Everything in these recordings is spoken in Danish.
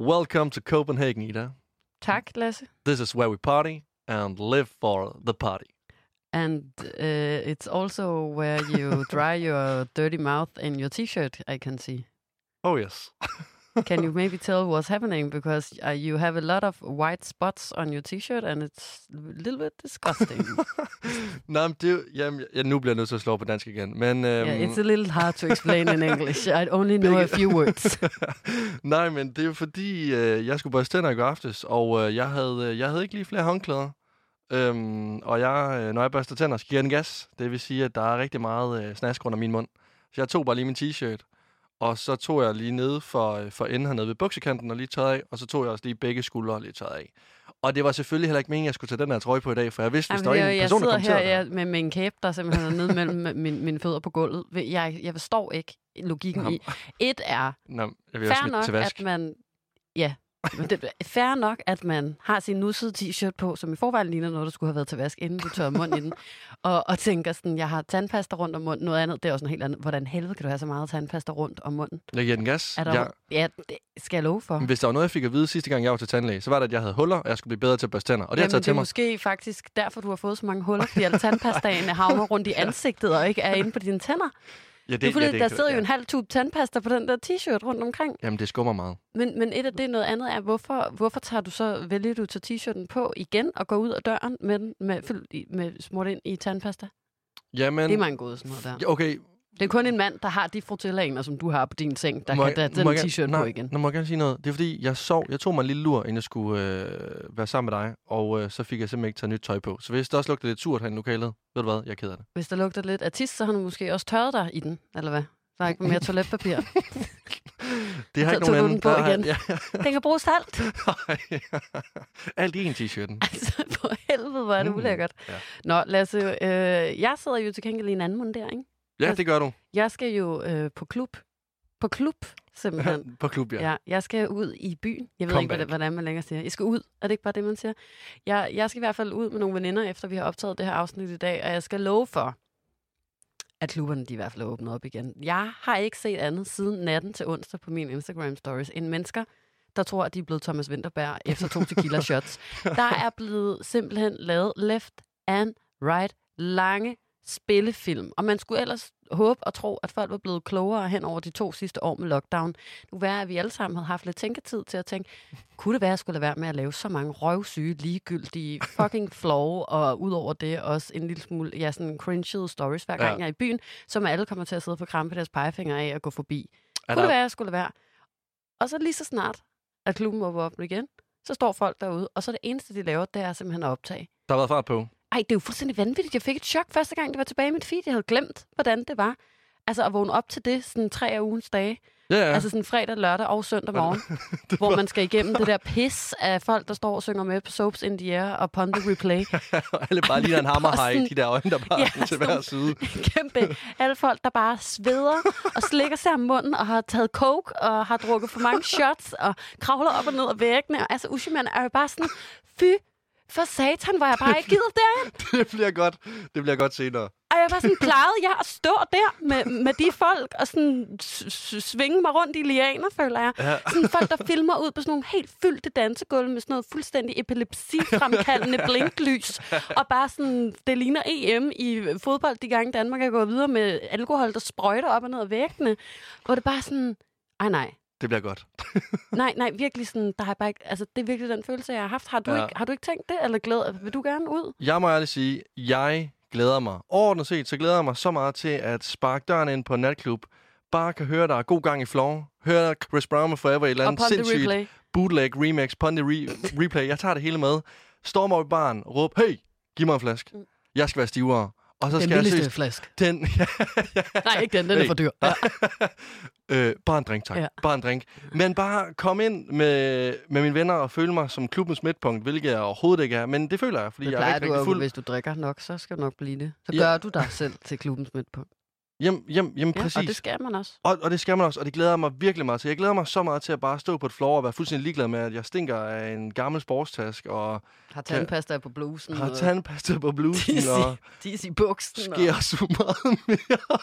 Welcome to Copenhagen, Ida. Tak, Lasse. This is where we party and live for the party. And uh, it's also where you dry your dirty mouth in your t-shirt, I can see. Oh, yes. Can you maybe tell what's happening? Because uh, you have a lot of white spots on your t-shirt, and it's a little bit disgusting. Nej, men det, jamen, ja, nu bliver jeg nødt til at slå på dansk igen. Men, øhm, yeah, it's a little hard to explain in English. I only know a few words. Nej, men det er jo fordi, øh, jeg skulle børste tænder i går aftes, og øh, jeg, havde, øh, jeg havde ikke lige flere håndklæder. Øhm, og jeg, øh, når jeg børster tænder, så giver jeg den gas. Det vil sige, at der er rigtig meget øh, snask under min mund. Så jeg tog bare lige min t-shirt, og så tog jeg lige ned for, øh, for enden hernede ved buksekanten og lige tørret af, og så tog jeg også lige begge skuldre lige tørret af. Og det var selvfølgelig heller ikke meningen, at jeg skulle tage den her trøje på i dag, for jeg vidste, hvis der Jamen, var jeg, en jeg person, der sidder kom her jeg, med, med en kæbe, der simpelthen er nede mellem min, mine fødder på gulvet. Jeg, jeg forstår ikke logikken Nå, i. Et er Nå, jeg vil også fair nok, til vask. at man... Ja, det er fair nok, at man har sin nussede t-shirt på, som i forvejen ligner noget, der skulle have været til vask, inden du tørrer munden i den, og, og tænker sådan, jeg har tandpasta rundt om munden, noget andet, det er også noget helt andet. Hvordan helvede kan du have så meget tandpasta rundt om munden? Jeg giver den gas. Er der, Jeg, ja, det skal jeg love for. Men Hvis der var noget, jeg fik at vide sidste gang, jeg var til tandlæge, så var det, at jeg havde huller, og jeg skulle blive bedre til at børste tænder. Og det har jeg Jamen, taget det til er mig. måske faktisk derfor, du har fået så mange huller, fordi alle tandpastaen havner rundt i ansigtet og ikke er inde på dine tænder. Ja, Det, det er fordi, ja, der sidder jo en halv tube tandpasta på den der t-shirt rundt omkring. Jamen, det skummer meget. Men, men et af det noget andet er, hvorfor, hvorfor tager du så, vælger du tage t-shirten på igen og går ud af døren med, den, med, i- med smurt ind i tandpasta? Jamen, Det er mig en god sådan noget der. okay. Det er kun en mand, der har de frutillaner, som du har på din seng, der Må kan jeg- den t-shirt nej, på igen. Nå, må jeg gerne sige noget. Det er fordi, jeg sov. Jeg tog mig en lille lur, inden jeg skulle øh, være sammen med dig. Og øh, så fik jeg simpelthen ikke taget nyt tøj på. Så hvis der også lugter lidt surt herinde i lokalet, ved du hvad, jeg er ked af det. Hvis der lugter lidt af tis, så har du måske også tørret dig i den, eller hvad? Der er ikke mere toiletpapir. Det har Så ikke nogen anden. den på der har- igen. Ja, Den kan bruges alt. Alt i en t-shirten. Altså, for helvede, hvor er det Mm, ulækkert. ja. Nå, Lasse, øh, jeg sidder jo til gengæld i en anden mundering. Ja, det gør du. Jeg skal jo øh, på klub. På klub, simpelthen. På klub, ja. Ja, jeg skal ud i byen. Jeg ved Come ikke, hvordan, back. hvordan man længere siger. Jeg skal ud. Er det ikke bare det, man siger? Jeg, jeg skal i hvert fald ud med nogle veninder, efter vi har optaget det her afsnit i dag, og jeg skal love for, at klubberne de i hvert fald er åbnet op igen. Jeg har ikke set andet siden natten til onsdag på min Instagram stories, end mennesker, der tror, at de er blevet Thomas Winterberg efter to tequila shots. Der er blevet simpelthen lavet left and right lange spillefilm. Og man skulle ellers håbe og tro, at folk var blevet klogere hen over de to sidste år med lockdown. Nu være, at vi alle sammen havde haft lidt tænketid til at tænke, kunne det være, at jeg skulle lade være med at lave så mange røvsyge, ligegyldige, fucking flow, og udover det også en lille smule, ja, sådan cringed stories, hver gang Ja. jeg er i byen, som alle kommer til at sidde på krampe deres pegefinger af og gå forbi. Er Kunne det være, at jeg skulle lade være? Og så lige så snart, at klubben åbner op igen, så står folk derude, og så det eneste, de laver, det er simpelthen at optage. der har været fart på. Ej, det er jo fuldstændig vanvittigt. Jeg fik et chok første gang, det var tilbage i mit feed. Jeg havde glemt, hvordan det var. Altså at vågne op til det sådan tre af ugens dage. Ja, ja. Altså sådan fredag, lørdag og søndag morgen. hvor man skal igennem det der pis af folk, der står og synger med på Soaps in the Air og Pon the Replay. Alle bare lige en hammerhaj, sådan- de der øjne, der bare Ja, til hver side. Kæmpe. Alle folk, der bare sveder og slikker sig om munden og har taget coke og har drukket for mange shots og kravler op og ned ad væggene. Og altså, Ushiman er jo bare sådan, fy for satan, hvor jeg bare ikke gider derhen. Det bliver godt. Det bliver godt senere. Og jeg var sådan, plejede jeg at stå der med, med de folk og sådan svinge mig rundt i lianer, føler jeg. Ja. Sådan folk, der filmer ud på sådan nogle helt fyldte dansegulve med sådan noget fuldstændig epilepsifremkaldende blinklys. Og bare sådan, det ligner EM i fodbold, de gange Danmark er gået videre med alkohol, der sprøjter op og ned ad væggene. Hvor det bare sådan, ej nej, Det bliver godt. nej, nej, virkelig sådan, der har bare ikke, altså det er virkelig den følelse, jeg har haft. Har du, Ja. ikke, har du ikke tænkt det, eller glæder, vil du gerne ud? Jeg må ærligt sige, jeg glæder mig. Overordnet set, så glæder jeg mig så meget til at sparke døren ind på en natklub. Bare kan høre, der er god gang i floor. Høre Chris Brown med Forever et eller andet sindssygt Replay. bootleg, remix, Pondy re- replay. Jeg tager det hele med. Storm op i baren, råb, hey, giv mig en flaske. Mm. Jeg skal være stivere. Og så Den skal jeg billigste seriøst... flaske. Den, ja, ja. Nej, ikke den, den er Hey. for dyr. Ja. øh, bare en drink, tak. Ja. Bare en drink. Men bare komme ind med, med mine venner og føle mig som klubbens midtpunkt, hvilket jeg overhovedet ikke er. Men det føler jeg, fordi Det jeg er rigtig, du rigtig fuld. hvis du drikker nok, så skal du nok blive det. Så Ja. gør du dig selv til klubbens midtpunkt. Jamen, jamen, jamen Ja, præcis. og det skal man også. Og, og det skal man også, og det glæder jeg mig virkelig meget til. Jeg glæder mig så meget til at bare stå på et floor og være fuldstændig ligeglad med, at jeg stinker af en gammel sportstask, og Har tandpasta på blusen. har og tandpasta på blusen, i, og tis i buksen. sker så meget mere.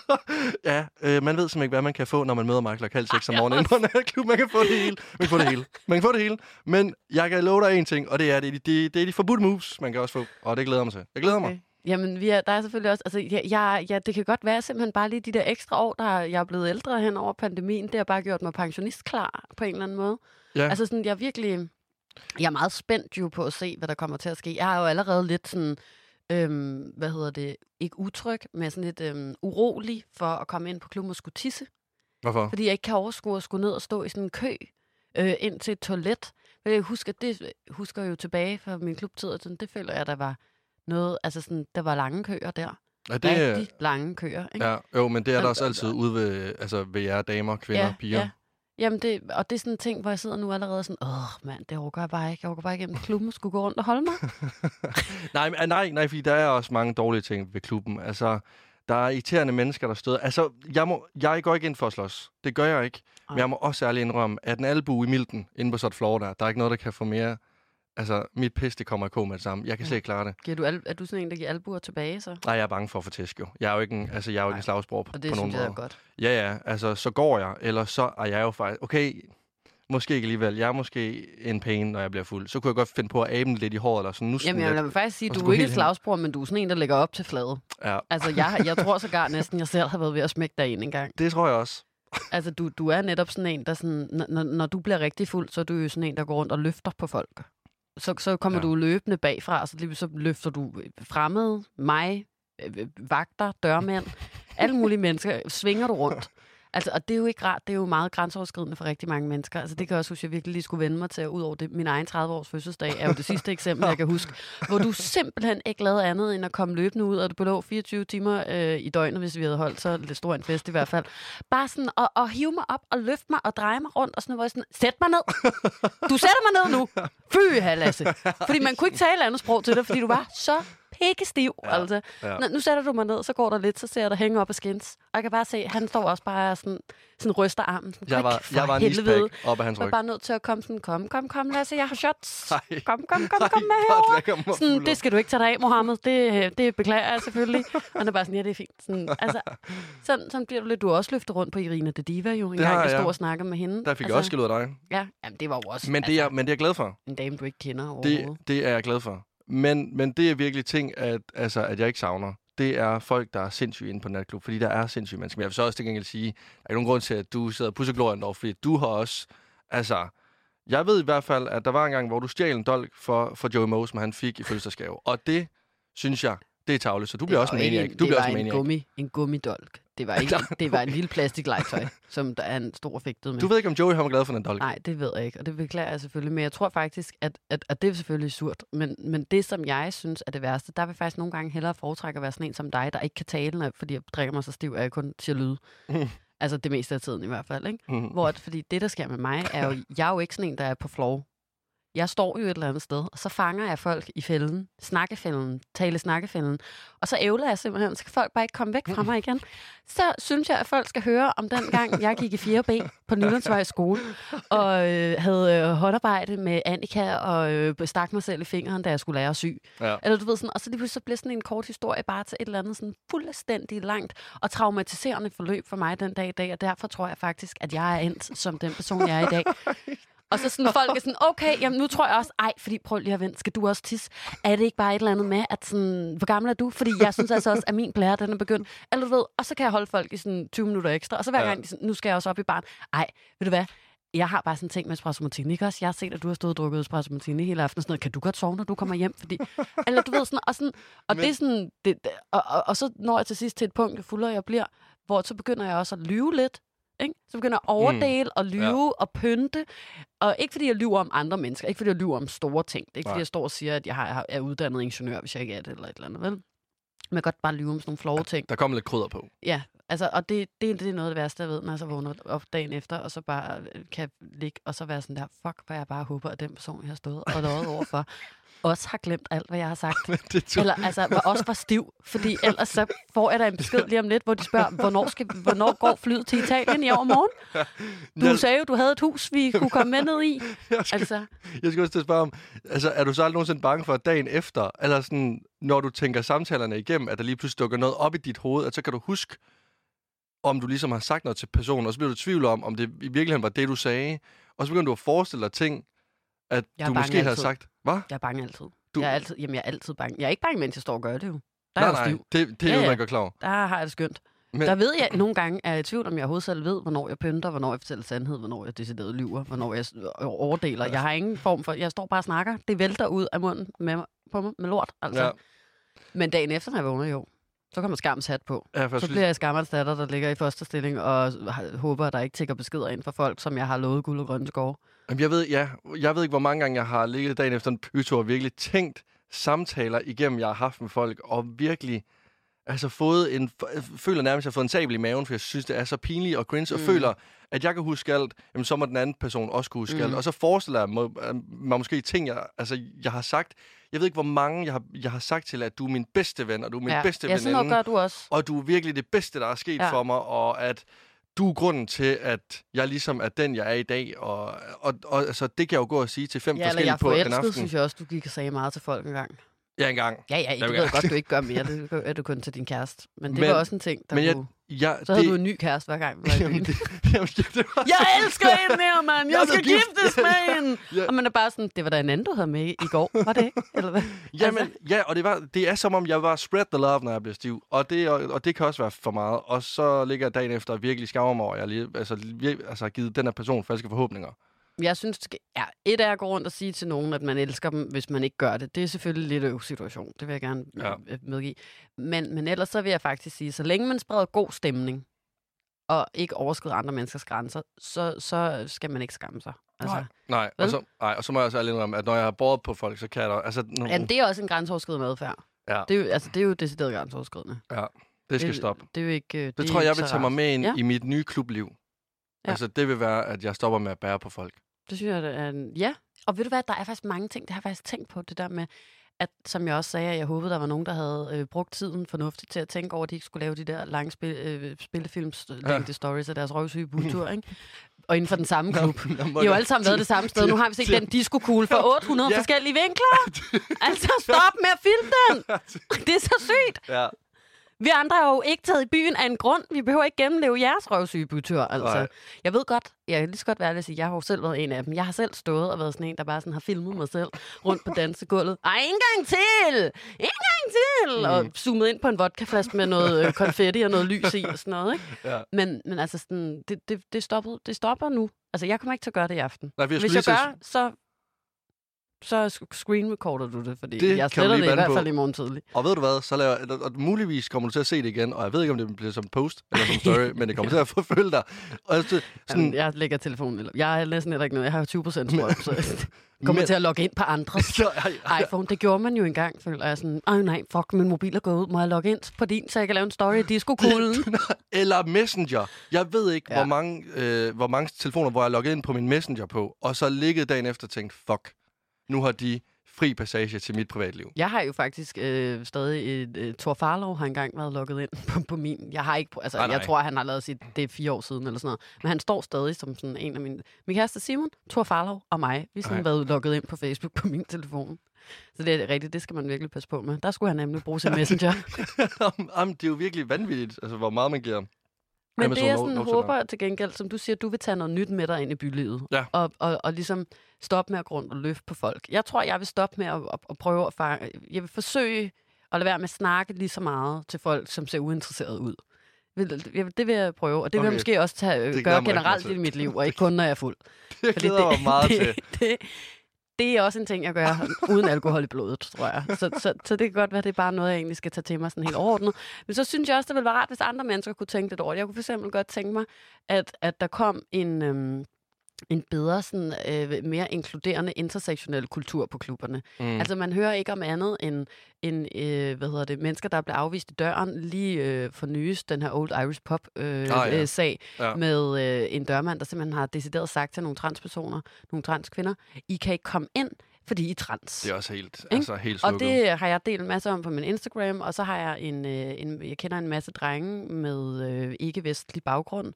ja, øh, man ved simpelthen ikke, hvad man kan få, når man møder Michael halv seks om Ej, morgenen på natklub. Man kan få det hele. Man kan få det hele. Man kan få det hele. Men jeg kan love dig en ting, og det er, det, er de, det, det er de forbudte moves, man kan også få. Og det glæder jeg mig til. Jeg glæder mig. Jamen, vi er, der er selvfølgelig også... Altså, jeg, jeg, jeg, det kan godt være simpelthen bare lige de der ekstra år, der jeg er blevet ældre hen over pandemien. Det har bare gjort mig pensionistklar på en eller anden måde. Ja. Altså sådan, jeg er virkelig... Jeg er meget spændt jo på at se, hvad der kommer til at ske. Jeg er jo allerede lidt sådan... Øhm, hvad hedder det? Ikke utryg, men sådan lidt øhm, urolig for at komme ind på klubben og skulle tisse. Hvorfor? Fordi jeg ikke kan overskue at skulle ned og stå i sådan en kø øh, ind til et toilet. Men jeg husker, det husker jeg jo tilbage fra min klubtid, og sådan, det føler jeg, der var noget, altså sådan, der var lange køer der. Ja, Det, Rigtig lange køer, ikke? ja, jo, men det er der Og- også altid ude ved, altså ved jer damer, kvinder, ja, piger. Ja. Jamen det, og det er sådan en ting, hvor jeg sidder nu allerede sådan, åh mand, det overgår jeg bare ikke. Jeg overgår bare igennem klubben skulle gå rundt og holde mig. Nej, men- nej, nej, fordi der er også mange dårlige ting ved klubben. Altså, der er irriterende mennesker, der støder. Altså, jeg, må, jeg går ikke ind for at slås. Det gør jeg ikke. Men Nej. jeg må også ærligt indrømme, at en albu i milten inde på floor der, der er ikke noget, der kan få mere... Altså, mit pis, det kommer i kog med det samme. Jeg kan Ja. slet ikke klare det. Giver du al, er du sådan en, der giver albuer tilbage så? Nej, jeg er bange for at få tæsk, jo. Jeg er jo ikke en, altså, jeg er jo ikke en slagsbror på, Og det på nogen synes jeg er måde. godt. Ja, ja. Altså, så går jeg, eller så er jeg jo faktisk... Okay, måske ikke alligevel. Jeg er måske en pain, når jeg bliver fuld. Så kunne jeg godt finde på at abe lidt i håret, eller sådan. Nu Jamen, jeg vil faktisk sige, du er ikke et slagsbror, men du er sådan en, der lægger op til flade. Ja, Altså, jeg, jeg tror sågar næsten, jeg selv har været ved at smække dig ind en gang. det tror jeg også. Altså, du, du er netop sådan en, der sådan, når- når, når du bliver rigtig fuld, så er du jo sådan en, der går rundt og løfter på folk. Så, så kommer Ja. du løbende bagfra, og så, lige, så løfter du fremmede, mig, øh, øh, vagter, dørmænd, alle mulige mennesker, svinger du rundt. Altså, og det er jo ikke rart, det er jo meget grænseoverskridende for rigtig mange mennesker. Altså, det kan jeg også huske, jeg virkelig lige skulle vende mig til, ud over det, min egen 30-års fødselsdag er jo det sidste eksempel, jeg kan huske, hvor du simpelthen ikke lavede andet end at komme løbende ud af det blå 24 timer øh, i døgnet, hvis vi havde holdt så lidt stor en fest i hvert fald. Bare sådan at, at hive mig op og løfte mig og dreje mig rundt og sådan noget, hvor jeg sådan, sæt mig ned. Du sætter mig ned nu. Fy, Lasse. Fordi man kunne ikke tale andet sprog til dig, fordi du var så pikkestiv. Ja, Ja, altså. ja. Nå, nu sætter du mig ned, så går der lidt, så ser jeg dig hænge op af skins. Og jeg kan bare se, at han står også bare sådan, sådan ryster armen. Sådan, Jeg var, "Rik, for jeg var en helvede." op ad hans Jeg var ryg. bare nødt til at komme sådan, kom, kom, kom, Lasse, jeg har shots. Nej. Kom, kom, kom, kom med herover. Sådan, det skal du ikke tage dig af, Mohammed. Det, det beklager jeg selvfølgelig. Og han er bare sådan, ja, det er fint. Sådan, altså, sådan, sådan bliver du lidt. Du også løftet rundt på Irina de Diva jo, en Det gang jeg jeg. stod og snakkede med hende. Der fik jeg også skæld ud af dig. Ja, jamen, det var jo også Men det, altså, er, men det er jeg glad for. en dame, du ikke kender overhovedet. Det, det er jeg glad for. Men, men det er virkelig ting, at, altså, at jeg ikke savner. Det er folk, der er sindssyge inde på natklub, fordi der er sindssyge mennesker. Men jeg vil så også til gengæld sige, der er ikke nogen grund til, at du sidder og pusser glorien over, fordi du har også, altså, jeg ved i hvert fald, at der var en gang, hvor du stjal en dolk for, for Joey Moe, som han fik i fødselsdagsgave. Og det, synes jeg, det er tavligt. Så du bliver Det også var en maniac. Du det bliver var også en en, gummi, en gummidolk. Det var, ikke, det var en lille plastiklegetøj, som der er en stor fægtet med. Du ved ikke, om Joey har glad for den dolk. Nej, det ved jeg ikke, og det beklager jeg selvfølgelig. Men jeg tror faktisk, at, at, at det er selvfølgelig surt. Men, men det, som jeg synes er det værste, der vil jeg faktisk nogle gange hellere foretrække at være sådan en som dig, der ikke kan tale, når- fordi jeg drikker mig så stiv, at jeg kun siger lyde. Mm. Altså det meste af tiden i hvert fald. Ikke? Mhm. Hvor, fordi det, der sker med mig, er jo, jeg er jo ikke sådan en, der er på floor. Jeg står jo et eller andet sted, og så fanger jeg folk i fælden, snakkefælden, tale snakkefælden, og så ævler jeg simpelthen, så kan folk bare ikke komme væk fra mig igen. Så synes jeg, at folk skal høre om den gang, jeg gik i 4B på Nylandsvej skole, og øh, havde øh, håndarbejde med Annika, og øh, stak mig selv i fingeren, da jeg skulle lære at sy. Ja. Eller du ved sådan, og så lige pludselig så bliver sådan en kort historie bare til et eller andet sådan fuldstændig langt og traumatiserende forløb for mig den dag i dag, og derfor tror jeg faktisk, at jeg er endt som den person, jeg er i dag. Og så sådan folk er sådan, okay, jamen nu tror jeg også, ej, fordi prøv lige at vente, skal du også tisse? Er det ikke bare et eller andet med, at sådan, hvor gammel er du? Fordi jeg synes altså også, at min blære, den er begyndt. Eller du ved, og så kan jeg holde folk i sådan 20 minutter ekstra, og så hver Ja. gang, de sådan, nu skal jeg også op i barn. Ej, ved du hvad? Jeg har bare sådan en ting med espresso martini, ikke også? Jeg har set, at du har stået og drukket espresso martini hele aftenen. Sådan noget. Kan du godt sove, når du kommer hjem? Fordi, eller du ved sådan, og, sådan, og Men- det er sådan, det, og, og, og, så når jeg til sidst til et punkt, fuldere jeg bliver, hvor så begynder jeg også at lyve lidt. Ikke? Så begynder at overdele mm. og lyve ja. og pynte. Og ikke fordi jeg lyver om andre mennesker, ikke fordi jeg lyver om store ting. Det er ikke Nej. fordi jeg står og siger, at jeg har, er uddannet ingeniør, hvis jeg ikke er det, eller et eller andet, vel? Men jeg kan godt bare lyve om sådan nogle flove ting. Der kommer lidt krydder på. Ja, altså, og det, det, det er noget af det værste, jeg ved, når jeg så vågner op dagen efter, og så bare øh, kan ligge, og så være sådan der, fuck, hvor jeg bare håber, at den person, jeg har stået og løjet overfor, også har glemt alt, hvad jeg har sagt. det. Eller altså, var også var stiv. Fordi ellers så får jeg da en besked lige om lidt, hvor de spørger, hvornår, skal, hvornår går flyet til Italien i overmorgen? Du Jeg- sagde jo, du havde et hus, vi kunne komme med ned i. Jeg skal, Altså, jeg skal også til at spørge om, altså, er du så aldrig nogensinde bange for, dagen efter, eller sådan, når du tænker samtalerne igennem, at der lige pludselig dukker noget op i dit hoved, at så kan du huske, om du ligesom har sagt noget til personen, og så bliver du i tvivl om, om det i virkeligheden var det, du sagde, og så begynder du at forestille dig ting, at Jeg er du måske altid. sagt. Hvad? jeg er bange altid. Du- Jeg er altid, jamen, jeg er altid bange. Jeg er ikke bange, mens jeg står og gør det jo. Der er nej, jo nej, det, det er Ja, jo, man gør klar over. Der har jeg det skønt. Men-. Der ved jeg nogle gange, er jeg i tvivl, om jeg overhovedet selv ved, hvornår jeg pynter, hvornår jeg fortæller sandhed, hvornår jeg decideret lyver, hvornår jeg s- overdeler. Jeg har ingen form for... Jeg står bare og snakker. Det vælter ud af munden med, på mig, med lort, altså. Ja. Men dagen efter, når jeg vågner, jo, så kommer skams hat på. Ja, Så bliver jeg skammerens datter, der ligger i første stilling, og håber, at der ikke tækker beskeder ind for folk, som jeg har lovet guld og grønne skove. Jamen, jeg ved, ja, jeg ved ikke, hvor mange gange jeg har ligget dagen efter en bytur og virkelig tænkt samtaler igennem, jeg har haft med folk, og virkelig altså fået en, jeg føler nærmest, at jeg har fået en sabel i maven, for jeg synes, det er så pinligt og cringe, og Mm. føler, at jeg kan huske alt, jamen, så må den anden person også kunne huske Mm. alt. Og så forestiller jeg mig, mig måske ting, jeg, altså, jeg har sagt. Jeg ved ikke, hvor mange jeg har, jeg har sagt til, at du er min bedste ven, og du er min ja. bedste ja, sådan noget veninde gør du også. og du er virkelig det bedste, der er sket ja. Ja. for mig, og at du er grunden til, at jeg ligesom er den, jeg er i dag. Og, og, og altså, det kan jeg jo gå og sige til fem Ja, forskellige jeg på en aften. synes jeg også, du gik og sagde meget til folk engang. Ja, engang. Ja, ja, det ved jeg jeg godt, du ikke gør mere. Det gør- er du kun til din kæreste. Men det Men- var også en ting, der men jeg- kunne... Ja, Så havde det, du en ny kæreste hver gang. var jamen, det, jamen, ja, det var Jeg elsker hende her, mand! Jeg Jeg skal gift. giftes med hende! Ja. Og man er bare sådan, det var da en anden, du havde med i går. Var det ikke? Eller hvad? Jamen, ja, og det, var, det er som om, jeg var spread the love, når jeg bliver stiv. Og det, og, og det kan også være for meget. Og så ligger jeg dagen efter og virkelig skammer mig over, at jeg lige, altså, vir, altså, har givet den her person falske forhåbninger. Jeg synes, ja, et er at gå rundt og sige til nogen, at man elsker dem, hvis man ikke gør det. Det er selvfølgelig lidt øv situation. Det vil jeg gerne Ja. ja. medgive. Men, men ellers så vil jeg faktisk sige, så længe man spreder god stemning, og ikke overskrider andre menneskers grænser, så, så skal man ikke skamme sig. Altså, Nej, og Vel? så, nej, og så må jeg også indrømme, at når jeg har båret på folk, så kan jeg da... Altså, nu, Jamen, det er også en grænseoverskridende adfærd. Ja. Det er jo, altså, det er jo decideret grænseoverskridende. det skal det, stoppe. Det er jo ikke... øh, Det, Det tror jeg, jeg vil tage mig med ind Ja. ja. i mit nye klubliv. Ja. Ja. Altså, det vil være, at jeg stopper med at bære på folk. Det synes jeg, det er en... Ja, og ved du hvad, der er faktisk mange ting, det har jeg faktisk tænkt på, det der med, at som jeg også sagde, at jeg håbede, der var nogen, der havde øh, brugt tiden fornuftigt til at tænke over, at de ikke skulle lave de der lange spil, øh, spillefilms længde stories af deres røvsyge budtur, ikke? Og inden for den samme klub. Nå, har jo alle sammen været det samme sted. Nu har vi set den disco-kugle fra 800 Ja. forskellige vinkler. Altså, stop med at filme den! Det er så sygt! Ja. Vi andre har jo ikke taget i byen af en grund. Vi behøver ikke gennemleve jeres røvsygebytur. Altså. Nej. Jeg ved godt, jeg kan lige så godt være at sige, jeg har jo selv været en af dem. Jeg har selv stået og været sådan en, der bare sådan har filmet mig selv rundt på dansegulvet. Ej, en gang til! En gang til! Mm. Og zoomet ind på en vodkaflaske med noget øh, konfetti og noget lys i og sådan noget. Ikke? Ja. Men, men altså, sådan, det, det, det, stoppede, det stopper nu. Altså, jeg kommer ikke til at gøre det i aften. Nej, Hvis jeg gør, så, så screen recorder du det, fordi Det jeg sletter det i hvert på. fald i morgen tidlig. Og ved du hvad, så laver og- og muligvis kommer du til at se det igen, og jeg ved ikke, om det bliver som post eller som story, men det kommer til at forfølge dig. Og altså, Sådan, sådan, jeg lægger telefonen. Eller, jeg er næsten heller ikke noget. Jeg har jo 20 procent så kommer Men- til at logge ind på andres iPhone. Det gjorde man jo engang, føler jeg sådan. Ej nej, fuck, min mobil er gået ud. Må jeg logge ind på din, så jeg kan lave en story i disco-kuglen? Eller Messenger. Jeg ved ikke, Ja. hvor, mange, øh, hvor mange telefoner, hvor jeg logget ind på min Messenger på, og så ligget dagen efter og tænkt, fuck, nu har de fri passage til mit privatliv. Jeg har jo faktisk øh, stadig et... Øh, Thor Farlov har engang været logget ind på, på min. Jeg har ikke... Altså, Nej, jeg nej. tror, han har lavet sit... Det er fire år siden eller sådan noget. Men han står stadig som sådan en af mine... Min kæreste Simon, Thor Farlov og mig. Vi har sådan Ej. været logget ind på Facebook på min telefon. Så det er rigtigt. Det skal man virkelig passe på med. Der skulle han nemlig bruge sin messenger. Jamen, det er jo virkelig vanvittigt, altså, hvor meget man giver. Men Amazon det jeg sådan til håber til gengæld, som du siger, du vil tage noget nyt med dig ind i bylivet. Ja. Og, og, og ligesom stoppe med at gå rundt og løfte på folk. Jeg tror, jeg vil stoppe med at, at, at prøve at fange... Jeg vil forsøge at lade være med at snakke lige så meget til folk, som ser uinteresseret ud. Jeg- Det vil jeg prøve, og det vil jeg Okay. måske også tage, Det gøre generelt i mit liv, og ikke kun, når jeg er fuld. Det glæder mig meget det, til. Det, det er også en ting, jeg gør uden alkohol i blodet, tror jeg. Så, så, så det kan godt være, det er bare noget, jeg egentlig skal tage til mig sådan helt overordnet. Men så synes jeg også, det ville være rart, hvis andre mennesker kunne tænke lidt over det. Jeg kunne for eksempel godt tænke mig, at, at der kom en... Øhm, en bedre, sådan, øh, mere inkluderende intersektionel kultur på klubberne. Mm. Altså, man hører ikke om andet end, end øh, hvad hedder det, mennesker, der er blevet afvist i døren. Lige øh, for nyes, den her Old Irish Pop øh, Ah, ja. ah, ja. sag, Ja. med øh, en dørmand, der simpelthen har decideret sagt til nogle transpersoner, nogle transkvinder, I kan ikke komme ind, fordi I er trans. Det er også helt, altså, helt Og slukket. det har jeg delt en masse om på min Instagram, og så har jeg en, øh, en jeg kender en masse drenge med øh, ikke-vestlig baggrund,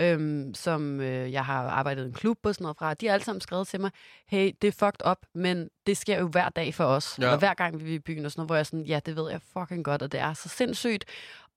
øhm, som øh, jeg har arbejdet i en klub og sådan noget fra. De har alle sammen skrevet til mig, hey, det er fucked up, men det sker jo hver dag for os. Ja. Og hver gang vi er i byen og sådan noget, hvor jeg sådan, ja, det ved jeg fucking godt, og det er så sindssygt.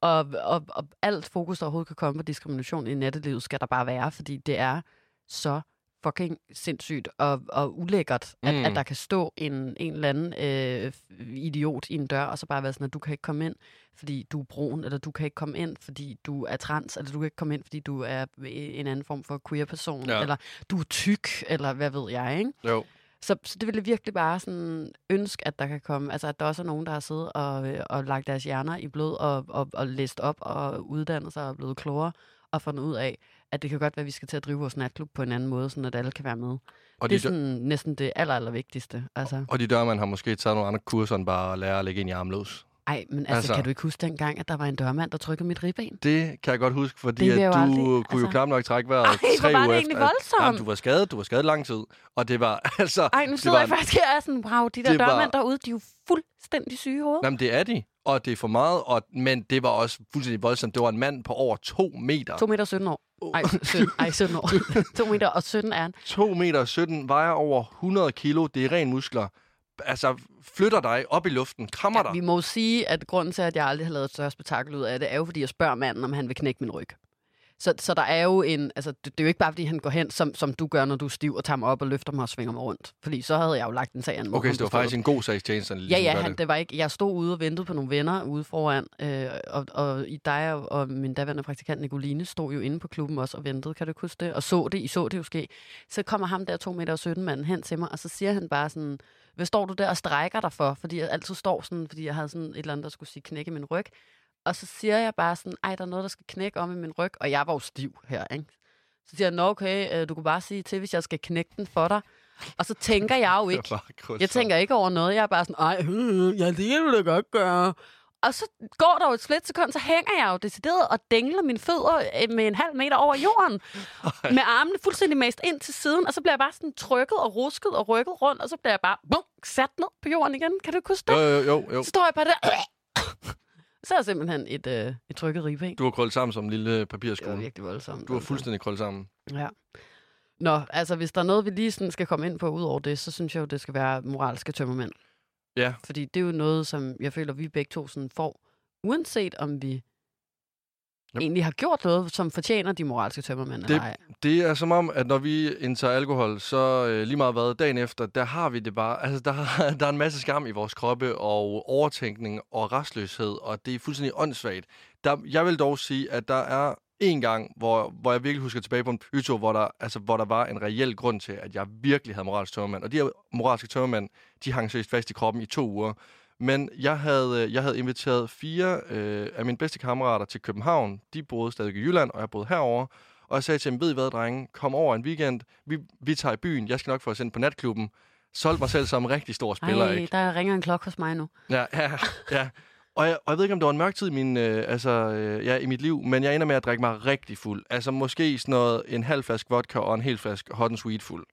Og, og, og alt fokus, der overhovedet kan komme på diskrimination i nattelivet, skal der bare være, fordi det er så fucking sindssygt og, og ulækkert, at, Mm. at der kan stå en, en eller anden øh, idiot i en dør, og så bare være sådan, at du kan ikke komme ind, fordi du er brun, eller du kan ikke komme ind, fordi du er trans, eller du kan ikke komme ind, fordi du er en anden form for queer-person, Ja. eller du er tyk, eller hvad ved jeg, ikke? Jo. Så, så det ville virkelig bare sådan ønske, at der kan komme, altså at der også er nogen, der har siddet og, øh, og lagt deres hjerner i blod og, og, og læst op og uddannet sig og blevet klogere og fundet ud af, at det kan godt være, at vi skal til at drive vores natklub på en anden måde, sådan at alle kan være med. Og det er de, sådan næsten det aller, aller vigtigste. Altså, og de dørmand har måske taget nogle andre kurser end bare at lære at lægge ind i armlås. ej, men altså, Altså- kan du ikke huske dengang, at der var en dørmand, der trykkede mit ribben? Det kan jeg godt huske, fordi at du jo aldrig- kunne jo altså- knap nok trække vejret Ej, tre var uger det efter. egentlig voldsomt. Jamen, du var skadet, du var skadet lang tid. Og det var, altså... Ej, nu sidder var, jeg faktisk her og er sådan, wow, de der det var- dørmænd derude, de er jo fuldstændig syge i hovedet. Jamen, det er de, og det er for meget, og, men det var også fuldstændig voldsomt. Det var en mand på over to meter. 2 meter og 17 år. Ej, 17, ej, 17 år. 2 meter og 17 er han. 2 meter 17, vejer over 100 kilo. Det er ren muskler. Altså, flytter dig op i luften, krammer Ja, dig. vi må jo sige, at grunden til, at jeg aldrig har lavet et større spektakel ud af det, er jo, fordi jeg spørger manden, om han vil knække min ryg. Så, så der er jo en... Altså, det, det er jo ikke bare, fordi han går hen, som, som du gør, når du er stiv og tager mig op og løfter mig og svinger mig rundt. Fordi så havde jeg jo lagt en sag an Okay, så det var faktisk en god sagstjeneste. Ja, ligesom ja, gør han, det. det var ikke, jeg stod ude og ventede på nogle venner ude foran, øh, og, og i dig og, og min daværende praktikant Nicoline stod jo inde på klubben også og ventede, kan du huske det? Og så det, I så det jo ske. Så kommer ham der 2 meter og 17 manden hen til mig, og så siger han bare sådan, hvad står du der og strækker dig for? Fordi jeg altid står sådan, fordi jeg havde sådan et eller andet, der skulle sige knække min ryg. Og så siger jeg bare sådan, ej, der er noget, der skal knække om i min ryg, og jeg var jo stiv her, ikke? Så siger han, nå okay, øh, du kunne bare sige til, hvis jeg skal knække den for dig. Og så tænker jeg jo ikke, jeg tænker ikke over noget. Jeg er bare sådan, ej, øh, ja, det kan du da godt gøre. Og så går der jo et splitsekund, så hænger jeg jo decideret og dingler mine fødder øh, med en halv meter over jorden. med armene fuldstændig mast ind til siden, og så bliver jeg bare sådan trykket og rusket og rykket rundt, og så bliver jeg bare bum, sat ned på jorden igen. Kan du huske det? Jo, jo, jo, jo. Så står jeg bare der. Så er simpelthen et, øh, et trykket ribben. Du har krøllet sammen som en lille Det var papirskole. virkelig voldsomt. Du har altså. fuldstændig krøllet sammen. Ja. Nå, altså hvis der er noget, vi lige sådan skal komme ind på ud over det, så synes jeg jo, det skal være moralske tømmermænd. Ja. Fordi det er jo noget, som jeg føler, vi begge to sådan får, uanset om vi Yep. egentlig har gjort noget, som fortjener de moralske tømmermænd Det- eller ej. Det er som om, at når vi indtager alkohol, så øh, lige meget hvad, dagen efter, der har vi det bare. Altså, der, der er en masse skam i vores kroppe, og overtænkning og restløshed, og det er fuldstændig åndssvagt. Der, jeg vil dog sige, at der er en gang, hvor, hvor jeg virkelig husker tilbage på en bytur, hvor der, altså, hvor der var en reel grund til, at jeg virkelig havde moralsk tømmermand. Og de her moralske tømmermænd, de hang seriøst fast i kroppen i to uger. Men jeg havde, øh, jeg havde inviteret fire øh, af mine bedste kammerater til København. De boede stadig i Jylland, og jeg boede herover. Og jeg sagde til dem, ved I hvad, drenge? Kom over en weekend. Vi, vi tager i byen. Jeg skal nok få os ind på natklubben. Solgte mig selv som en rigtig stor spiller, Ej, ikke? der ringer en klokke hos mig nu. Ja, ja, ja. Og jeg, og jeg ved ikke, om det var en mørk tid i, min, øh, altså, øh, ja, i mit liv, men jeg ender med at drikke mig rigtig fuld. Altså måske sådan noget, en halv flaske vodka og en hel flaske hot and sweet fuld.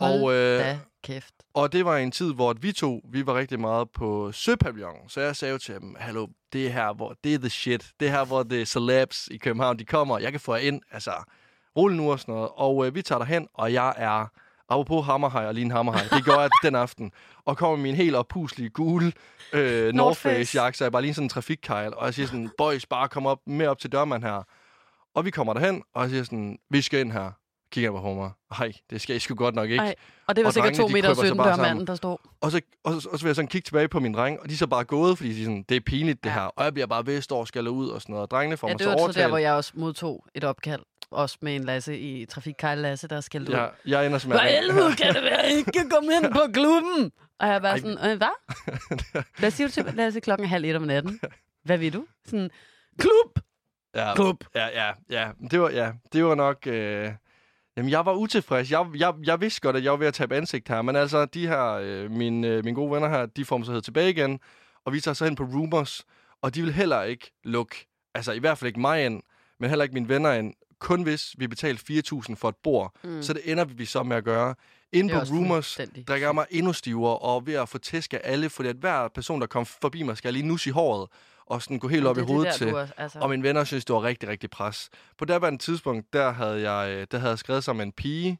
Hold Og, øh, da kæft. Og det var en tid, hvor vi to, vi var rigtig meget på Søpavillon. Så jeg sagde jo til dem, hallo, det er her, hvor det er the shit. Det er her, hvor det er celebs i København, de kommer. Jeg kan få jer ind, altså, rolig nu og sådan noget. Og øh, vi tager derhen, og jeg er, apropos hammerhaj og lige en hammerhaj, det gjorde jeg den aften. Og kommer min helt oppuslige gule øh, North Face jakke, så jeg bare lige sådan en trafikkejl. Og jeg siger sådan, boys, bare kom op med op til dørmand her. Og vi kommer derhen, og jeg siger sådan, vi skal ind her. Kigger på mig. Ej, det skal I sgu godt nok ikke. Ej, Og det var Og sikkert drengene, 2 de meter og kryber så 17 bare dør sammen. manden, der stod. Og så, og, så, og så vil jeg sådan kigge tilbage på min dreng, og de er så bare gået, fordi de er sådan, det er pinligt det Ja. her. Og jeg bliver bare ved, står og skal ud og sådan noget. Og drengene får Ja, mig det så var så der, overtalt. hvor jeg også modtog et opkald. Også med en Lasse i Trafikkejl Lasse, der skældte ud. Ja, jeg ender som Hvad helvede kan det være, ikke komme ind på klubben? Og jeg Ej. sådan, øh, hvad? Hvad siger du til Lasse klokken halv et om natten? Hvad vil du? Sådan, klub! ja, Klub! ja, ja, ja. Det var, ja, det var nok... Øh... Jamen, jeg var utilfreds. Jeg, jeg, jeg vidste godt, at jeg var ved at tabe ansigt her. Men altså, de her, øh, mine, øh, mine gode venner her, de får mig så tilbage igen. Og vi tager så hen på Rumors. Og de vil heller ikke lukke, altså i hvert fald ikke mig ind, men heller ikke mine venner ind, kun hvis vi betalte 4.000 for et bord. Mm. Så det ender vi så med at gøre. Inde er på Rumors drikker jeg mig endnu stivere, og ved at få tæsk af alle, fordi at hver person, der kom forbi mig, skal lige nus i håret, og sådan gå helt op i Det er det hovedet der, til. også- altså, Og mine venner synes, det var rigtig, rigtig pres. På daværende tidspunkt, der havde jeg, øh, der havde jeg skrevet sammen med en pige,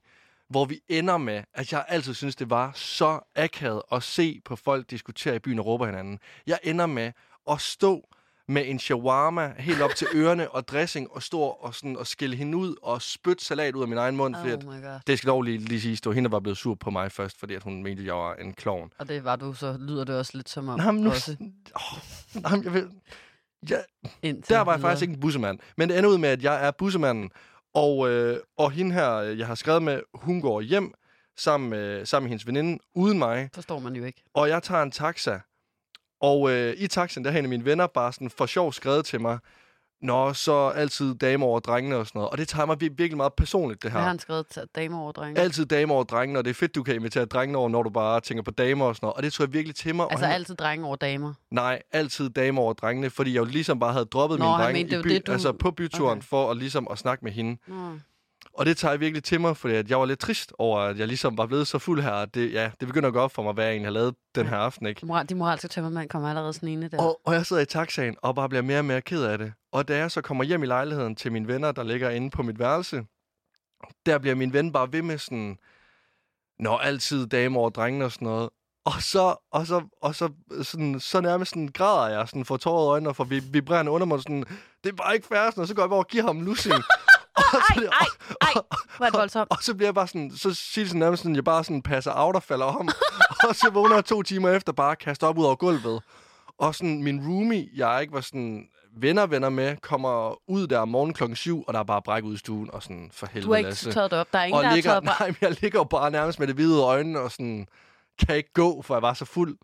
hvor vi ender med, at jeg altid synes, det var så akavet at se på folk diskutere i byen og råbe hinanden. Jeg ender med at stå med en shawarma helt op til ørerne og dressing og stå og, sådan, og skille hende ud og spytte salat ud af min egen mund, at, Oh god. det skal dog lige, lige sige, at hende var blevet sur på mig først, fordi at hun mente, at jeg var en klovn. Og det var du, så lyder det også lidt som om Nej, men nu... også Oh, nej, men jeg vil... Indtil der var jeg videre. faktisk ikke en bussemand. Men det ender ud med, at jeg er bussemanden. Og, øh, og hende her, jeg har skrevet med, hun går hjem sammen med, sammen med hendes veninde, uden mig. Forstår man jo ikke. Og jeg tager en taxa. Og øh, i taxaen, der har en af mine venner bare sådan for sjov skrevet til mig, Nå, så altid damer over drengene og sådan noget. Og det tager mig vir- virkelig meget personligt, det Hvad har her. han skrevet til damer over drenge? Altid damer over drengene, og det er fedt, du kan invitere drengene over, når du bare tænker på damer og sådan noget. Og det tror jeg virkelig til mig. altså han, altid drenge over damer. Nej, altid damer over drengene, fordi jeg jo ligesom bare havde droppet Nå, mine drenge mente, i by, det, du- altså på byturen Okay. for at ligesom at snakke med hende. Nå. Og det tager jeg virkelig til mig, fordi at jeg var lidt trist over, at jeg ligesom var blevet så fuld her. Det, ja, det begynder at gå op for mig, hvad jeg egentlig har lavet den her aften, ikke? Moral, de moralske tømmermænd kommer allerede ene der. Og, og jeg sidder i taxaen og bare bliver mere og mere ked af det. Og da jeg så kommer hjem i lejligheden til mine venner, der ligger inde på mit værelse, der bliver min ven bare ved med sådan, når altid damer og drenge og sådan noget. Og så, og så, og så, sådan, så nærmest sådan græder jeg, sådan for tårede øjne og for vib- vibrerende undermål, sådan, det er bare ikke sådan, og så går jeg over og giver ham lussing. Og, så, ej, ej, hvor er det voldsomt. og så bliver jeg bare sådan, så siger det sådan nærmest sådan, jeg bare sådan passer out og falder om. og så vågner jeg to timer efter bare kastet op ud over gulvet. Og sådan min roomie, jeg ikke var sådan venner venner med, kommer ud der om morgenen klokken 7, og der er bare bræk ud i stuen, og sådan for helvede Du har ikke Lasse. taget det op. Der er ingen, og der har ligger, på. nej, men jeg ligger jo bare nærmest med det hvide øjne, og sådan, kan ikke gå, for jeg var så fuld.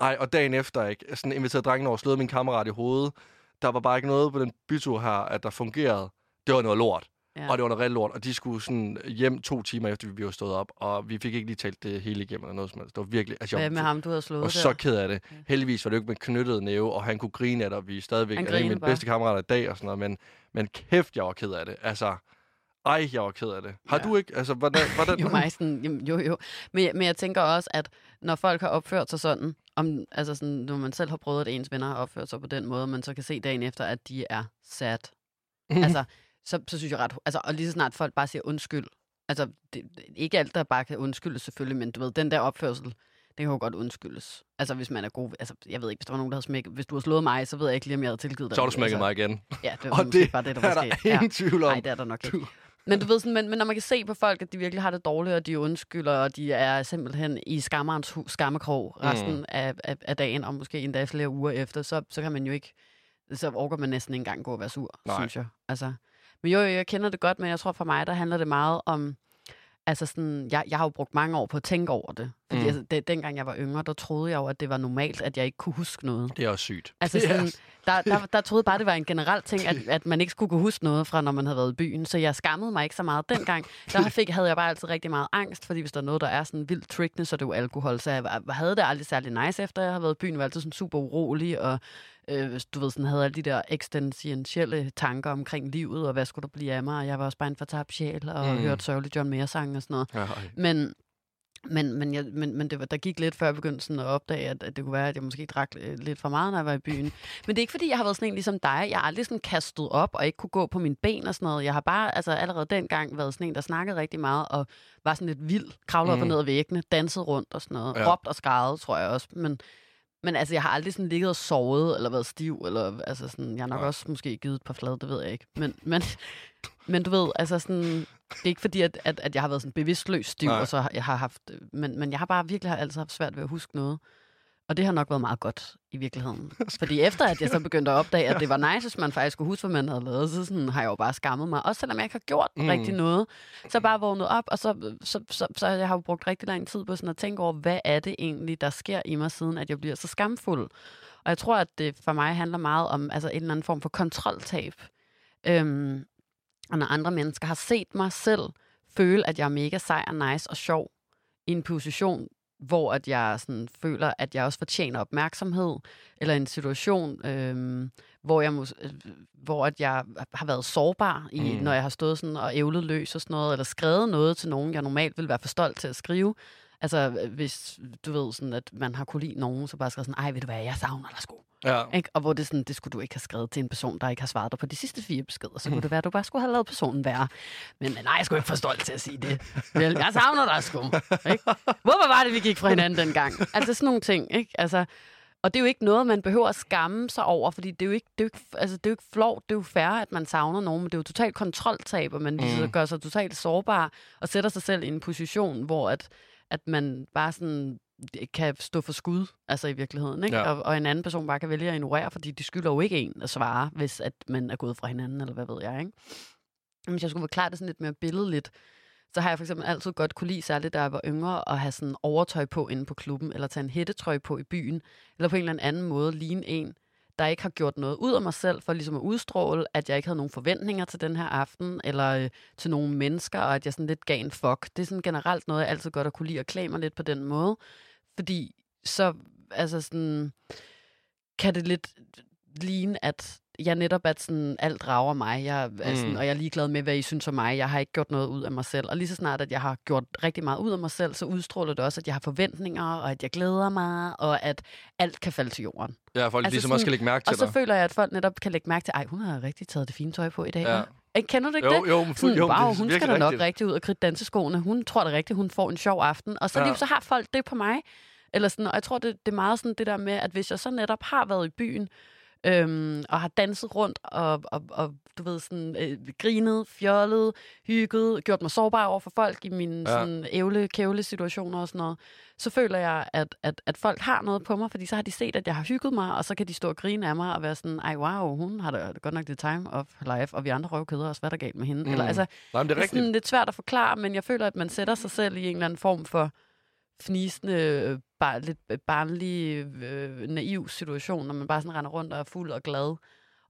Ej, og dagen efter, ikke? Jeg sådan inviterede drengen over og slået min kammerat i hovedet. Der var bare ikke noget på den bytur her, at der fungerede. Det var noget lort. Ja. Ja. Og det var noget rigtig lort, og de skulle sådan hjem to timer efter, vi var stået op, og vi fik ikke lige talt det hele igennem eller noget som helst. Det var virkelig... Altså, Hvad med ham, du havde slået der? så ked af det. Heldigvis var det ikke med knyttet næve, og han kunne grine af det, og vi er stadigvæk er en af mine bedste kammerater i dag og sådan noget, men, men kæft, jeg var ked af det. Altså, ej, jeg var ked af det. Har Ja. du ikke? Altså, hvordan... hvordan jo, mig sådan, jamen, jo, jo. Men, men jeg tænker også, at når folk har opført sig sådan, om, altså sådan, når man selv har prøvet, at ens venner har opført sig på den måde, man så kan se dagen efter, at de er sad. altså, så, så synes jeg ret... Altså, og lige så snart folk bare siger undskyld. Altså, det, ikke alt, der bare kan undskyldes selvfølgelig, men du ved, den der opførsel, det kan jo godt undskyldes. Altså, hvis man er god... Altså, jeg ved ikke, hvis der var nogen, der havde smækket... Hvis du har slået mig, så ved jeg ikke lige, om jeg havde tilgivet dig. Så har du smækket altså, mig igen. Ja, det var Og det bare det, der er var der sket. ingen tvivl om. Nej, det er der nok ikke. Du- Men du ved sådan, men, men når man kan se på folk, at de virkelig har det dårligt, og de undskylder, og de er simpelthen i skammerens hus, skammekrog resten mm. af, af, af, dagen, og måske endda flere uger efter, så, så kan man jo ikke, så orker man næsten ikke engang gå og være sur, Nej. synes jeg. Altså, men jo, jo, jeg kender det godt, men jeg tror for mig, der handler det meget om, altså sådan, jeg, jeg har jo brugt mange år på at tænke over det. Fordi Mm. altså, det, dengang jeg var yngre, der troede jeg jo, at det var normalt, at jeg ikke kunne huske noget. Det er også sygt. Altså sådan, der, der, der troede bare, det var en generel ting, at, at man ikke skulle kunne huske noget fra, når man havde været i byen. Så jeg skammede mig ikke så meget dengang. Der fik, havde jeg bare altid rigtig meget angst, fordi hvis der er noget, der er sådan vildt trickende, så er det jo alkohol. Så jeg havde det aldrig særlig nice, efter jeg havde været i byen. Jeg var altid sådan super urolig, og øh, du ved, sådan, havde alle de der eksistentielle tanker omkring livet, og hvad skulle der blive af mig. Og jeg var også bare en fortabt sjæl, og Mm. hørte sørgelig John Mayer-sang og sådan noget. Ej. Men, men, men, jeg, men, men det var, der gik lidt, før jeg begyndte sådan at opdage, at, at det kunne være, at jeg måske drak øh, lidt for meget, når jeg var i byen. Men det er ikke, fordi jeg har været sådan en ligesom dig. Jeg har aldrig sådan kastet op og ikke kunne gå på mine ben og sådan noget. Jeg har bare altså, allerede dengang været sådan en, der snakkede rigtig meget og var sådan lidt vild. Kravlede op og Mm. ned ad væggene, dansede rundt og sådan noget. Ja. Ja. Råbt og skrædede, tror jeg også. Men, men altså, jeg har aldrig sådan ligget og sovet eller været stiv. Eller, altså sådan, jeg har nok Nej. også måske givet et par flade, det ved jeg ikke. Men, men, men du ved, altså sådan, det er ikke fordi, at, at, at jeg har været sådan bevidstløs stiv, Nej. og så har jeg har haft, men, men jeg har bare virkelig har altid haft svært ved at huske noget. Og det har nok været meget godt i virkeligheden. Fordi efter at jeg så begyndte at opdage, at det var nice, hvis man faktisk skulle huske, hvad man havde lavet, så sådan, har jeg jo bare skammet mig. Også selvom jeg ikke har gjort Mm. rigtig noget. Så bare vågnet op, og så, så, så, så jeg har jo brugt rigtig lang tid på sådan at tænke over, hvad er det egentlig, der sker i mig, siden at jeg bliver så skamfuld. Og jeg tror, at det for mig handler meget om altså en eller anden form for kontroltab. Øhm, og når andre mennesker har set mig selv føle, at jeg er mega sej og nice og sjov i en position, hvor at jeg sådan føler, at jeg også fortjener opmærksomhed, eller en situation, øh, hvor jeg, mus, øh, hvor at jeg har været sårbar, i, Mm. når jeg har stået sådan og ævlet løs og sådan noget, eller skrevet noget til nogen, jeg normalt vil være for stolt til at skrive. Altså, øh, hvis du ved sådan, at man har kunne lide nogen, så bare skrevet sådan, ej, ved du hvad, jeg savner dig sgu. Ja. Ikke? Og hvor det, sådan, det skulle du ikke have skrevet til en person, der ikke har svaret dig på de sidste fire beskeder. Så kunne Mm. det være, at du bare skulle have lavet personen være. Men nej, jeg skulle ikke få stolt til at sige det. Vel, jeg savner dig sgu. Ikke? Hvorfor var det, vi gik fra hinanden dengang? Altså sådan nogle ting. Ikke? Altså, og det er jo ikke noget, man behøver at skamme sig over, fordi det er jo ikke, det er jo ikke, altså, det er jo ikke flot, det er jo fair, at man savner nogen, men det er jo totalt kontroltab, og man. Mm. gør sig totalt sårbar og sætter sig selv i en position, hvor at, at man bare sådan kan stå for skud, altså i virkeligheden, ikke? Ja. Og, og en anden person bare kan vælge at ignorere, fordi de skylder jo ikke en at svare, hvis at man er gået fra hinanden, eller hvad ved jeg, ikke? Men Hvis jeg skulle forklare det sådan lidt mere billedligt, så har jeg for eksempel altid godt kunne lide, særligt da jeg var yngre, at have sådan overtøj på inde på klubben, eller tage en hættetrøje på i byen, eller på en eller anden måde ligne en, der ikke har gjort noget ud af mig selv, for ligesom at udstråle, at jeg ikke havde nogen forventninger til den her aften, eller øh, til nogle mennesker, og at jeg sådan lidt gav en fuck. Det er sådan generelt noget, jeg altid godt at kunne lide at klæde mig lidt på den måde, fordi så, altså sådan, kan det lidt ligne, at jeg netop at sådan, alt rager mig, jeg, er sådan, Mm. og jeg er ligeglad med, hvad I synes om mig. Jeg har ikke gjort noget ud af mig selv. Og lige så snart, at jeg har gjort rigtig meget ud af mig selv, så udstråler det også, at jeg har forventninger, og at jeg glæder mig, og at alt kan falde til jorden. Ja, folk Altså ligesom sådan- også skal lægge mærke Og til så dig. føler jeg, at folk netop kan lægge mærke til, ej, hun har rigtig taget det fine tøj på i dag. Ja. Ikke, kender du ikke Jo, det? jo, men Sådan, jo, wow, det hun skal da nok rigtigt. rigtig ud og kridte danseskoene. Hun tror da rigtigt, hun får en sjov aften. Og så, Ja. lige, så har folk det på mig. Eller sådan, og jeg tror, det, det er meget sådan det der med, at hvis jeg så netop har været i byen, øhm, og har danset rundt, og, og, og du ved, sådan, øh, grinet, fjollet, hygget, gjort mig sårbar over for folk i mine Ja. sådan, ævle-kævle situationer og sådan noget, så føler jeg, at, at, at folk har noget på mig, fordi så har de set, at jeg har hygget mig, og så kan de stå og grine af mig og være sådan, ej wow, hun har da godt nok det time of life, og vi andre røvkæder os, hvad er der galt med hende? Mm. Eller, altså, Nej, men det er det er sådan lidt svært at forklare, men jeg føler, at man sætter sig selv i en eller anden form for fnisende, øh, bare lidt barnlig, øh, naiv situation, når man bare sådan render rundt og er fuld og glad.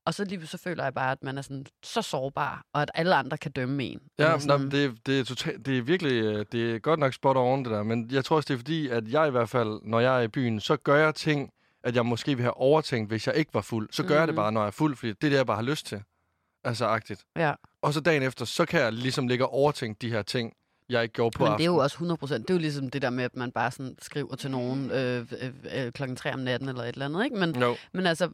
Og så lige så føler jeg bare, at man er sådan så sårbar, og at alle andre kan dømme en. Ja, nej, sådan, men det, det, er totalt, det er virkelig, øh, det er godt nok spot on det der, men jeg tror også, det er fordi, at jeg i hvert fald, når jeg er i byen, så gør jeg ting, at jeg måske vil have overtænkt, hvis jeg ikke var fuld. Så gør jeg det Mhm. bare, når jeg er fuld, fordi det er det, jeg bare har lyst til. Altså agtigt. Ja. Og så dagen efter, så kan jeg ligesom ligge og overtænke de her ting, jeg gjorde på Men det er jo også 100 procent. Det er jo ligesom det der med, at man bare sådan skriver til nogen øh, øh, øh, klokken 3 om natten eller et eller andet, ikke? Men, Jo. Men altså,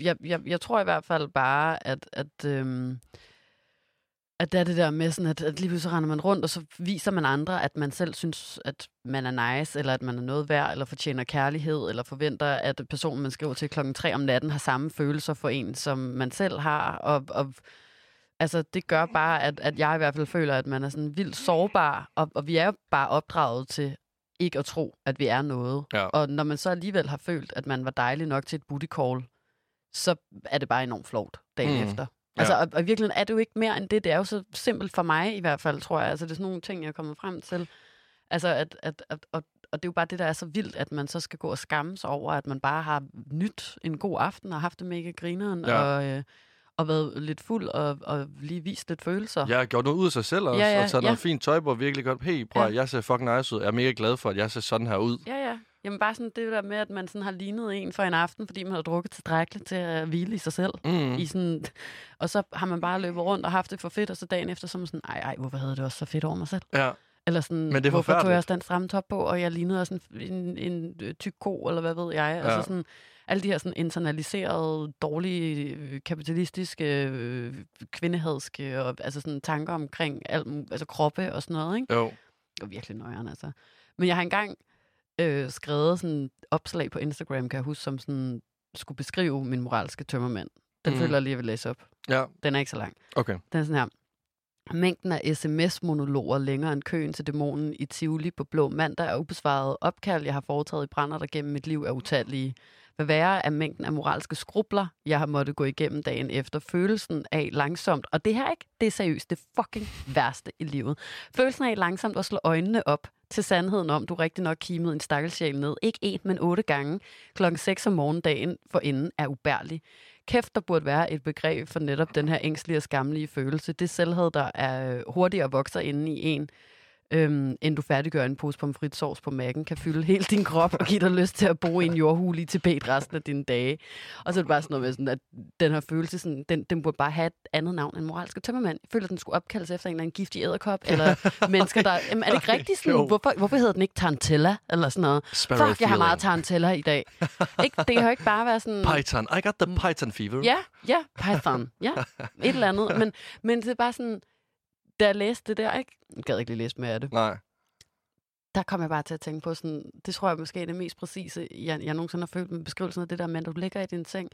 jeg, jeg, jeg tror i hvert fald bare, at, at, øhm, at det er det der med, sådan, at, at lige pludselig render man rundt, og så viser man andre, at man selv synes, at man er nice, eller at man er noget værd, eller fortjener kærlighed, eller forventer, at personen, man skriver til klokken 3 om natten, har samme følelser for en, som man selv har. Og, og altså, det gør bare, at, at jeg i hvert fald føler, at man er sådan vildt sårbar, og, og vi er jo bare opdraget til ikke at tro, at vi er noget. Ja. Og når man så alligevel har følt, at man var dejlig nok til et booty call, så er det bare enormt flot dagen Mm. efter. Ja. Altså, og, og i virkeligheden er det jo ikke mere end det. Det er jo så simpelt for mig i hvert fald, tror jeg. Altså, det er sådan nogle ting, jeg er kommet frem til. Altså, at, at, at, og, og det er jo bare det, der er så vildt, at man så skal gå og skamme sig over, at man bare har nyt en god aften og haft det mega grineren, Ja. og, øh, og været lidt fuld og, og lige vist lidt følelser. Jeg har gjort noget ud af sig selv også, Ja, ja, og taget ja. noget fint tøj på, og virkelig godt. Hey, prøv, Ja. jeg ser fucking nice ud. Jeg er mega glad for, at jeg ser sådan her ud. Ja, ja. Jamen bare sådan det der med, at man sådan har lignet en for en aften, fordi man har drukket tilstrækkeligt til at hvile i sig selv. Mm. I sådan, og så har man bare løbet rundt og haft det for fedt, og så dagen efter, så er man sådan, ej, ej, hvorfor havde det også så fedt over mig selv? Ja. Eller sådan, Men det er hvorfor tog jeg også den stramme top på, og jeg lignede også en, en, en øh, tyk ko, eller hvad ved jeg. Ja. Altså sådan, alle de her sådan internaliserede, dårlige, øh, kapitalistiske, øh, kvindehadske, og altså sådan tanker omkring alt, altså kroppe og sådan noget, ikke? Jo. Det var virkelig nøjeren, altså. Men jeg har engang øh, skrevet sådan opslag på Instagram, kan jeg huske, som sådan skulle beskrive min moralske tømmermand. Den mm. føler jeg lige, jeg vil læse op. Ja, Den er ikke så lang. okay. Den er sådan her. Mængden af sms-monologer længere end køen til dæmonen i Tivoli på Blå Mandag er ubesvaret opkald, jeg har foretaget i brænder, der gennem mit liv er utallige. Hvad værre er mængden af moralske skrubler, jeg har måttet gå igennem dagen efter. Følelsen af langsomt, og det her ikke, det er seriøst det fucking værste i livet. Følelsen af langsomt at slå øjnene op til sandheden om, du rigtig nok kimede en stakkelsjæl ned. Ikke en, men otte gange. Klokken 6 om morgendagen for inden er ubærlig. Kæft, der burde være et begreb for netop den her ængstlige og skamlige følelse. Det selvhed, der er øh, hurtigere vokser inde i en, øhm, end du færdiggør en pose pomfritsauce på macken, kan fylde hele din krop og give dig lyst til at bo i en jordhule i Tibet resten af dine dage. Og så er det bare sådan noget med, sådan, at den her følelse, sådan, den, den burde bare have et andet navn end moralske tømmermand. Jeg føler, at den skulle opkaldes efter en eller anden giftig æderkop, eller mennesker, der... Jamen, er det ikke rigtigt sådan, hvorfor, hvorfor hedder den ikke Tarantella, eller sådan noget? Sparrow Fuck, jeg har feeling. meget Tarantella i dag. ikke, det kan jo ikke bare være sådan... Python. I got the Python fever. Ja, ja, Python. Ja, et eller andet. Men, men det er bare sådan, da jeg læste det der, ikke? Jeg gad ikke lige læse mere af det. Nej. Der kom jeg bare til at tænke på sådan, det tror jeg måske er det mest præcise, jeg, jeg nogensinde har følt med beskrivelsen af det der med, at du ligger i din seng,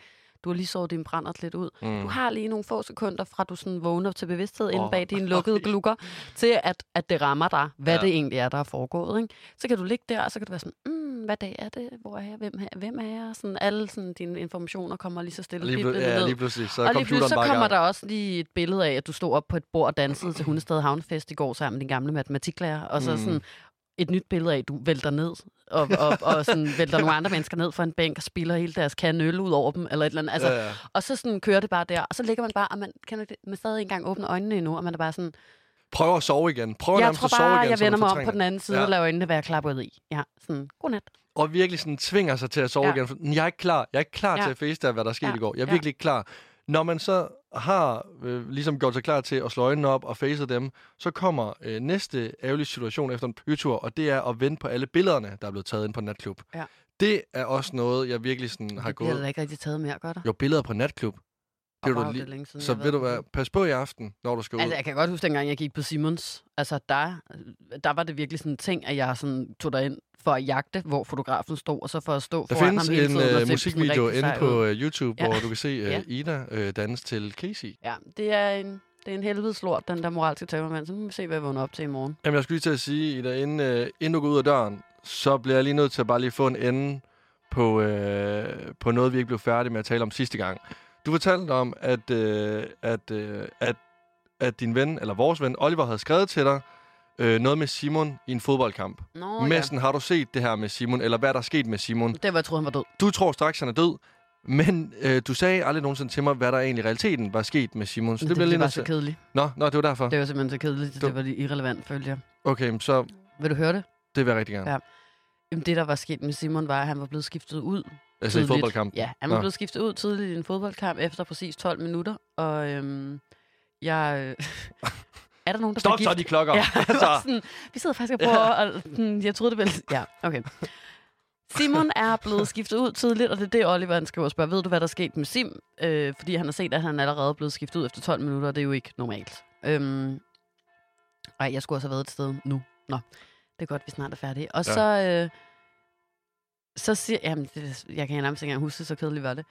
du har lige sovet din brændert lidt ud. Mm. Du har lige nogle få sekunder fra, du sådan vågner til bevidsthed oh. inde bag dine lukkede glukker, til at, at det rammer dig, hvad Ja. det egentlig er, der er foregået. Ikke? Så kan du ligge der, og så kan du være sådan, mm, hvad dag er det? Hvor er jeg? Hvem er, hvem er jeg? Sådan, alle sådan, dine informationer kommer lige så stille Lige, piblende ja, lige pludselig. Så og lige pludselig så kommer der også lige et billede af, at du stod op på et bord og dansede til Hundested Havnefest i går sammen med din gamle matematiklærer, og så Mm. sådan et nyt billede af, at du vælter ned, og, og, og sådan vælter nogle andre mennesker ned fra en bænk og spiller hele deres kande øl ud over dem, eller et eller andet. Altså, ja, ja. Og så sådan kører det bare der, og så ligger man bare, og man kan man stadig ikke engang åbne øjnene endnu, og man er bare sådan, Prøv at sove igen. Prøv jeg tror at sove bare, igen, jeg vender mig om på den anden side Ja. og laver øjnene være klappet i. Ja, sådan, godnat. og virkelig sådan tvinger sig til at sove ja. Igen. For jeg er ikke klar. Jeg er ikke klar ja. Til at facetime, hvad der skete. Ja. i går. Jeg er Ja. virkelig ikke klar. Når man så har øh, ligesom gjort sig klar til at slå øjnene op og face dem, så kommer øh, næste ærgerlige situation efter en bytur, og det er at vente på alle billederne, der er blevet taget ind på natklub. Ja. Det er også noget, jeg virkelig sådan har Det gået... da ikke rigtig taget mere, gør der? Jo, billeder på natklub. Det wow, lige- det længe siden, Så ved du hvad, pas på i aften, når du skal ud. Altså, jeg kan godt huske, dengang jeg gik på Simons. Altså, der, der var det virkelig sådan en ting, at jeg sådan tog derind for at jagte, hvor fotografen stod, og så for at stå Der foran findes ham hele en tiden se øh, sådan musikvideo inde på ud. øh, YouTube, Ja. hvor du kan se øh, Ja. Ida øh, danse til Casey. Ja, det er en, det er en helvedes lort, den der moralske tømmermand. Så må vi se, hvad jeg vågner op til i morgen. Jamen, jeg skulle lige til at sige, Ida, inden, øh, inden du går ud af døren, så bliver jeg lige nødt til at bare lige få en ende på, øh, på noget, vi ikke blev færdige med at tale om sidste gang. Du fortalte om, at, øh, at, øh, at, at din ven, eller vores ven, Oliver, havde skrevet til dig øh, noget med Simon i en fodboldkamp. Nå, Oh, Messen, har du set det her med Simon, eller hvad der er sket med Simon? ja. Det var, jeg troede, han var død. Du tror straks, han er død, men øh, du sagde aldrig nogensinde til mig, hvad der egentlig i realiteten var sket med Simon. Så Men det, det, bliver det lige var nødt så til... kedeligt. Nå, nå, det var derfor. Det var simpelthen så kedeligt, Du- det var irrelevant, følte jeg. Okay, så Vil du høre det? det vil jeg rigtig gerne. Ja. Jamen, det, der var sket med Simon, var, at han var blevet skiftet ud Altså i tidligt. fodboldkampen. Ja, han Nå. blevet skiftet ud tidligt i en fodboldkamp efter præcis 12 minutter. Og øhm, jeg... Øh, er der nogen, der Stop så de klokker. Ja, altså, sådan, vi sidder faktisk og prøver ja. at... sådan, Jeg troede, det ville... Ja, okay. Simon er blevet skiftet ud tidligt, og det er det, Oliver han skriver og spørger. Ved du, hvad der er sket med Sim? Øh, fordi han har set, at han allerede er blevet skiftet ud efter 12 minutter, og det er jo ikke normalt. Øhm, ej, jeg skulle også have været et sted nu. Nå, det er godt, vi snart er færdige. Og Ja. så... Øh, så siger... Jamen, det, jeg kan nærmest ikke engang huske, så kedeligt var det.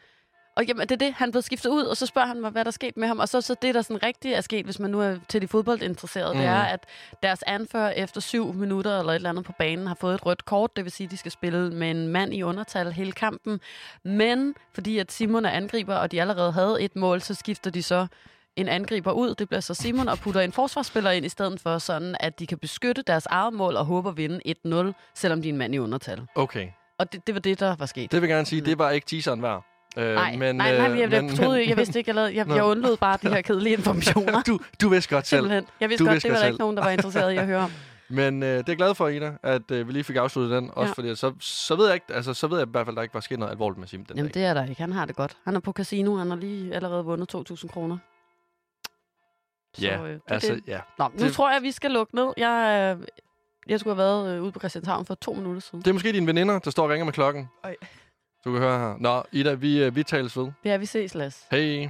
Og jamen, det er det, han blev skiftet ud, og så spørger han mig, hvad der er sket med ham. Og så, så det, der sådan rigtigt er sket, hvis man nu er til de fodboldinteresserede, mm. det er, at deres anfører efter syv minutter eller et eller andet på banen har fået et rødt kort. Det vil sige, at de skal spille med en mand i undertal hele kampen. Men fordi at Simon er angriber, og de allerede havde et mål, så skifter de så en angriber ud. Det bliver så Simon og putter en forsvarsspiller ind i stedet for, sådan at de kan beskytte deres eget mål og håbe at vinde 1-0, selvom de er en mand i undertal. okay. Og det, det var det, der var sket. Det vil jeg gerne sige, det var ikke teaseren værd. Øh, Nej, men, nej, nej, øh, jeg, jeg men- troede, men- jeg vidste ikke, jeg, lavede, jeg, jeg undlod bare de her kedelige informationer. du, du vidste godt selv. Simpelthen. Jeg vidste Du godt, vidste det var der selv. ikke nogen, der var interesseret i at høre om. Men øh, det er jeg glad for, Ida, at øh, vi lige fik afsluttet den. Også Ja. fordi, så, så ved jeg ikke, altså, så ved jeg i hvert fald, at der ikke var sket noget alvorligt med Sim den Jamen, dag. det er der ikke. Han har det godt. Han er på casino. Han har lige allerede vundet 2.000 kroner. Ja, øh, det altså, det. ja. Nå, nu det- tror jeg, vi skal lukke ned. Jeg, øh, jeg skulle have været øh, ude på Christianshavn for to minutter siden. Det er måske dine veninder, der står og ringer med klokken. Ej. Du kan høre her. Nå, Ida, vi, øh, vi tales ved. Ja, vi ses, Lasse. Hej.